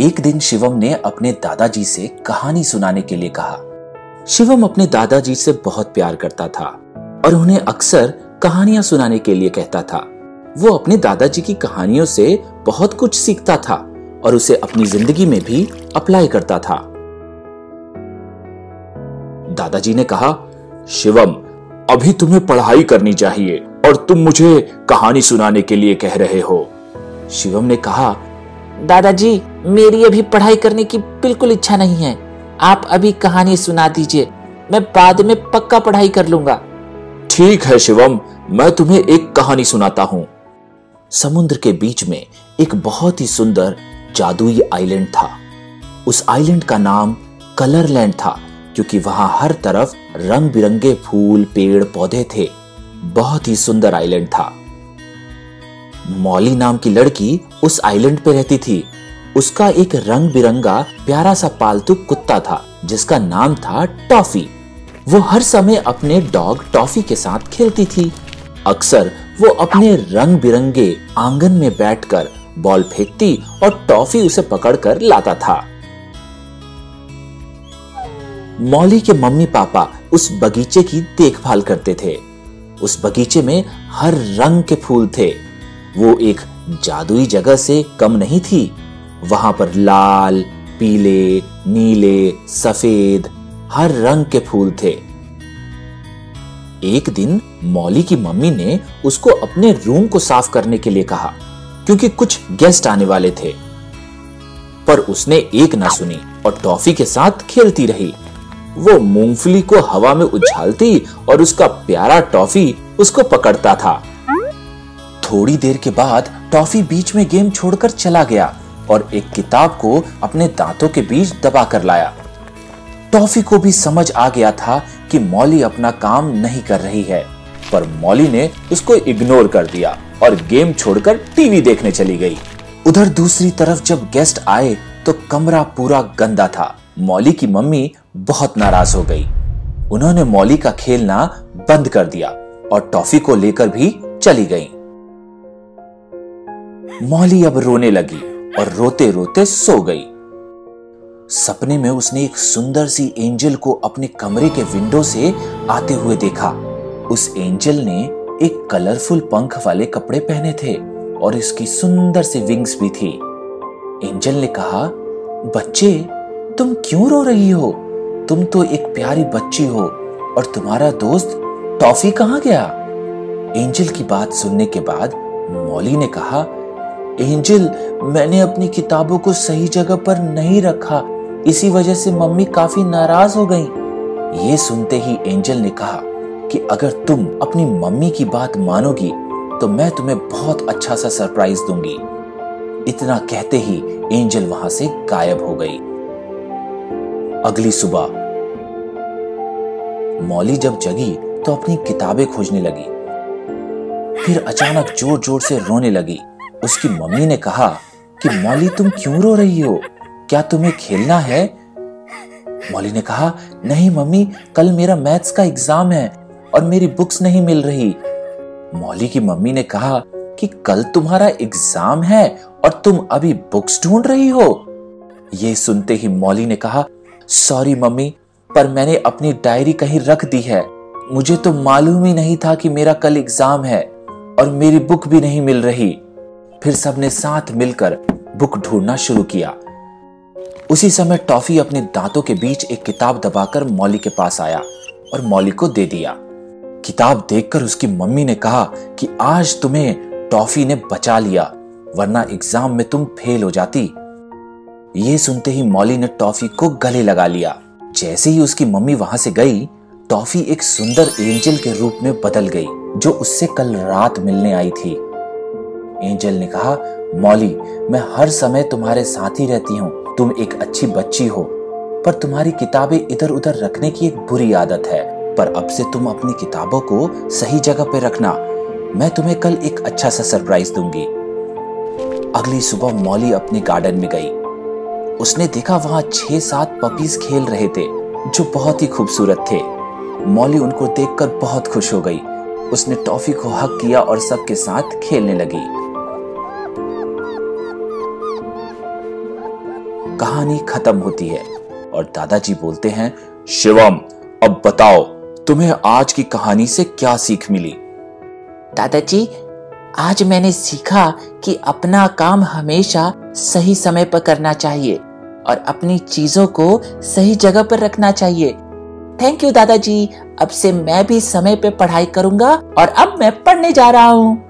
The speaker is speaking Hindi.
एक दिन शिवम ने अपने दादाजी से कहानी सुनाने के लिए कहा। शिवम अपने दादाजी से बहुत प्यार करता था और उन्हें अक्सर कहानियाँ सुनाने के लिए कहता था। वो अपने दादाजी की कहानियों से बहुत कुछ सीखता था और उसे अपनी ज़िंदगी में भी अप्लाई करता था। दादाजी ने कहा, शिवम, अभी तुम्हें पढ़ाई करनी चाहिए और तुम मुझे कहानी सुनाने के लिए कह रहे हो। शिवम ने कहा, दादाजी मेरी अभी पढ़ाई करने की बिल्कुल इच्छा नहीं है। आप अभी कहानी सुना दीजिए। मैं बाद में पक्का पढ़ाई कर लूँगा। ठीक है, शिवम। मैं तुम्हें एक कहानी सुनाता हूँ। समुद्र के बीच में एक बहुत ही सुंदर जादुई आइलैंड था। उस आइलैंड का नाम कलरलैंड था, क्योंकि वहाँ हर तरफ़ रंग बिरंगे फूल, पेड़, पौधे थे। बहुत ही सुंदर आइलैंड था। मौली नाम की लड़की उस आइलैंड पे रहती थी। उसका एक रंग बिरंगा प्यारा सा पालतू कुत्ता था, जिसका नाम था टॉफी। वो हर समय अपने डॉग टॉफी के साथ खेलती थी। अक्सर वो अपने रंग बिरंगे आँगन में बैठकर बॉल फेंकती और टॉफी उसे पकड़कर लाता था। मौली के मम्मी पापा उस बगीचे की देखभाल करते थे। उस बगीचे में हर रंग के फूल थे। वो एक जादुई जगह से कम नहीं थी। वहाँ पर लाल, पीले, नीले, सफ़ेद, हर रंग के फूल थे। एक दिन मौली की मम्मी ने उसको अपने रूम को साफ़ करने के लिए कहा, क्योंकि कुछ गेस्ट आने वाले थे। पर उसने एक ना सुनी और टॉफी के साथ खेलती रही। वो मूंगफली को हवा में उछालती और उसका प्यारा टॉफी उसको पकड़ता था। थोड़ी देर के बाद टॉफी बीच में गेम छोड़कर चला गया। और एक किताब को अपने दांतों के बीच दबा कर लाया। टॉफी को भी समझ आ गया था कि मौली अपना काम नहीं कर रही है, पर मौली ने उसको इग्नोर कर दिया और गेम छोड़कर टीवी देखने चली गई। उधर दूसरी तरफ़ जब गेस्ट आए तो कमरा पूरा गंदा था। मौली की मम्मी बहुत नाराज़ हो गई। उन्होंने मौली का खेलना बंद कर दिया और टॉफी को लेकर भी चली गई। मौली अब रोने लगी। और रोते रोते सो गई। सपने में उसने एक सुंदर सी एंजल को अपने कमरे के विंडो से आते हुए देखा। उस एंजल ने एक कलरफुल पंख वाले कपड़े पहने थे और इसकी सुंदर सी विंग्स भी थी। एंजल ने कहा, बच्चे, तुम क्यों रो रही हो? तुम तो एक प्यारी बच्ची हो और तुम्हारा दोस्त टॉफी कहाँ गया? एंजल की बात सुनने के बाद मौली ने कहा एंजल, मैंने अपनी किताबों को सही जगह पर नहीं रखा। इसी वजह से मम्मी काफ़ी नाराज़ हो गई। ये सुनते ही एंजल ने कहा कि अगर तुम अपनी मम्मी की बात मानोगी तो मैं तुम्हें बहुत अच्छा सा सरप्राइज़ दूँगी। इतना कहते ही एंजल वहाँ से गायब हो गई। अगली सुबह, मौली जब जगी तो अपनी किताबें खोजने लगी। फिर अचानक ज़ोर ज़ोर से रोने लगी। उसकी मम्मी ने कहा कि, मौली, तुम क्यों रो रही हो? क्या तुम्हें खेलना है? मौली ने कहा, नहीं मम्मी, कल मेरा मैथ्स का एग्ज़ाम है और मेरी बुक्स नहीं मिल रही। मौली की मम्मी ने कहा कि, कल तुम्हारा एग्ज़ाम है और तुम अभी बुक्स ढूंढ रही हो? ये सुनते ही मौली ने कहा, सॉरी मम्मी, पर मैंने अपनी डायरी कहीं रख दी है। मुझे तो मालूम ही नहीं था कि मेरा कल एग्ज़ाम है और मेरी बुक भी नहीं मिल रही। फिर सबने साथ मिलकर बुक ढूंढना शुरू किया। उसी समय टॉफी अपने दांतों के बीच एक किताब दबाकर मौली के पास आया और मौली को दे दिया। किताब देखकर उसकी मम्मी ने कहा कि आज तुम्हें टॉफी ने बचा लिया, वरना एग्ज़ाम में तुम फेल हो जाती। ये सुनते ही मौली ने टॉफी को गले लगा लिया। जैसे ही उसकी मम्मी वहाँ से गई, टॉफी एक सुंदर एंजल के रूप में बदल गई, जो उससे कल रात मिलने आई थी। एंजल ने कहा, मौली, मैं हर समय तुम्हारे साथ ही रहती हूँ। तुम एक अच्छी बच्ची हो। पर तुम्हारी किताबें इधर उधर रखने की एक बुरी आदत है। पर अब से तुम अपनी किताबों को सही जगह पे रखना। मैं तुम्हें कल एक अच्छा सा सरप्राइज़ दूँगी। अगली सुबह मौली अपने गार्डन में गई। उसने देखा वहाँ छह सात पपीज खेल रहे थे, जो बहुत ही खूबसूरत थे। मौली उनको देखकर बहुत खुश हो गई। उसने टॉफी को हक किया और सबके साथ खेलने लगी। कहानी खत्म होती है। और दादाजी बोलते हैं, शिवम, अब बताओ, तुम्हें आज की कहानी से क्या सीख मिली? दादाजी, आज मैंने सीखा कि अपना काम हमेशा सही समय पर करना चाहिए और अपनी चीज़ों को सही जगह पर रखना चाहिए। थैंक यू दादाजी। अब से मैं भी समय पे पढ़ाई करूँगा और अब मैं पढ़ने जा रहा हूँ।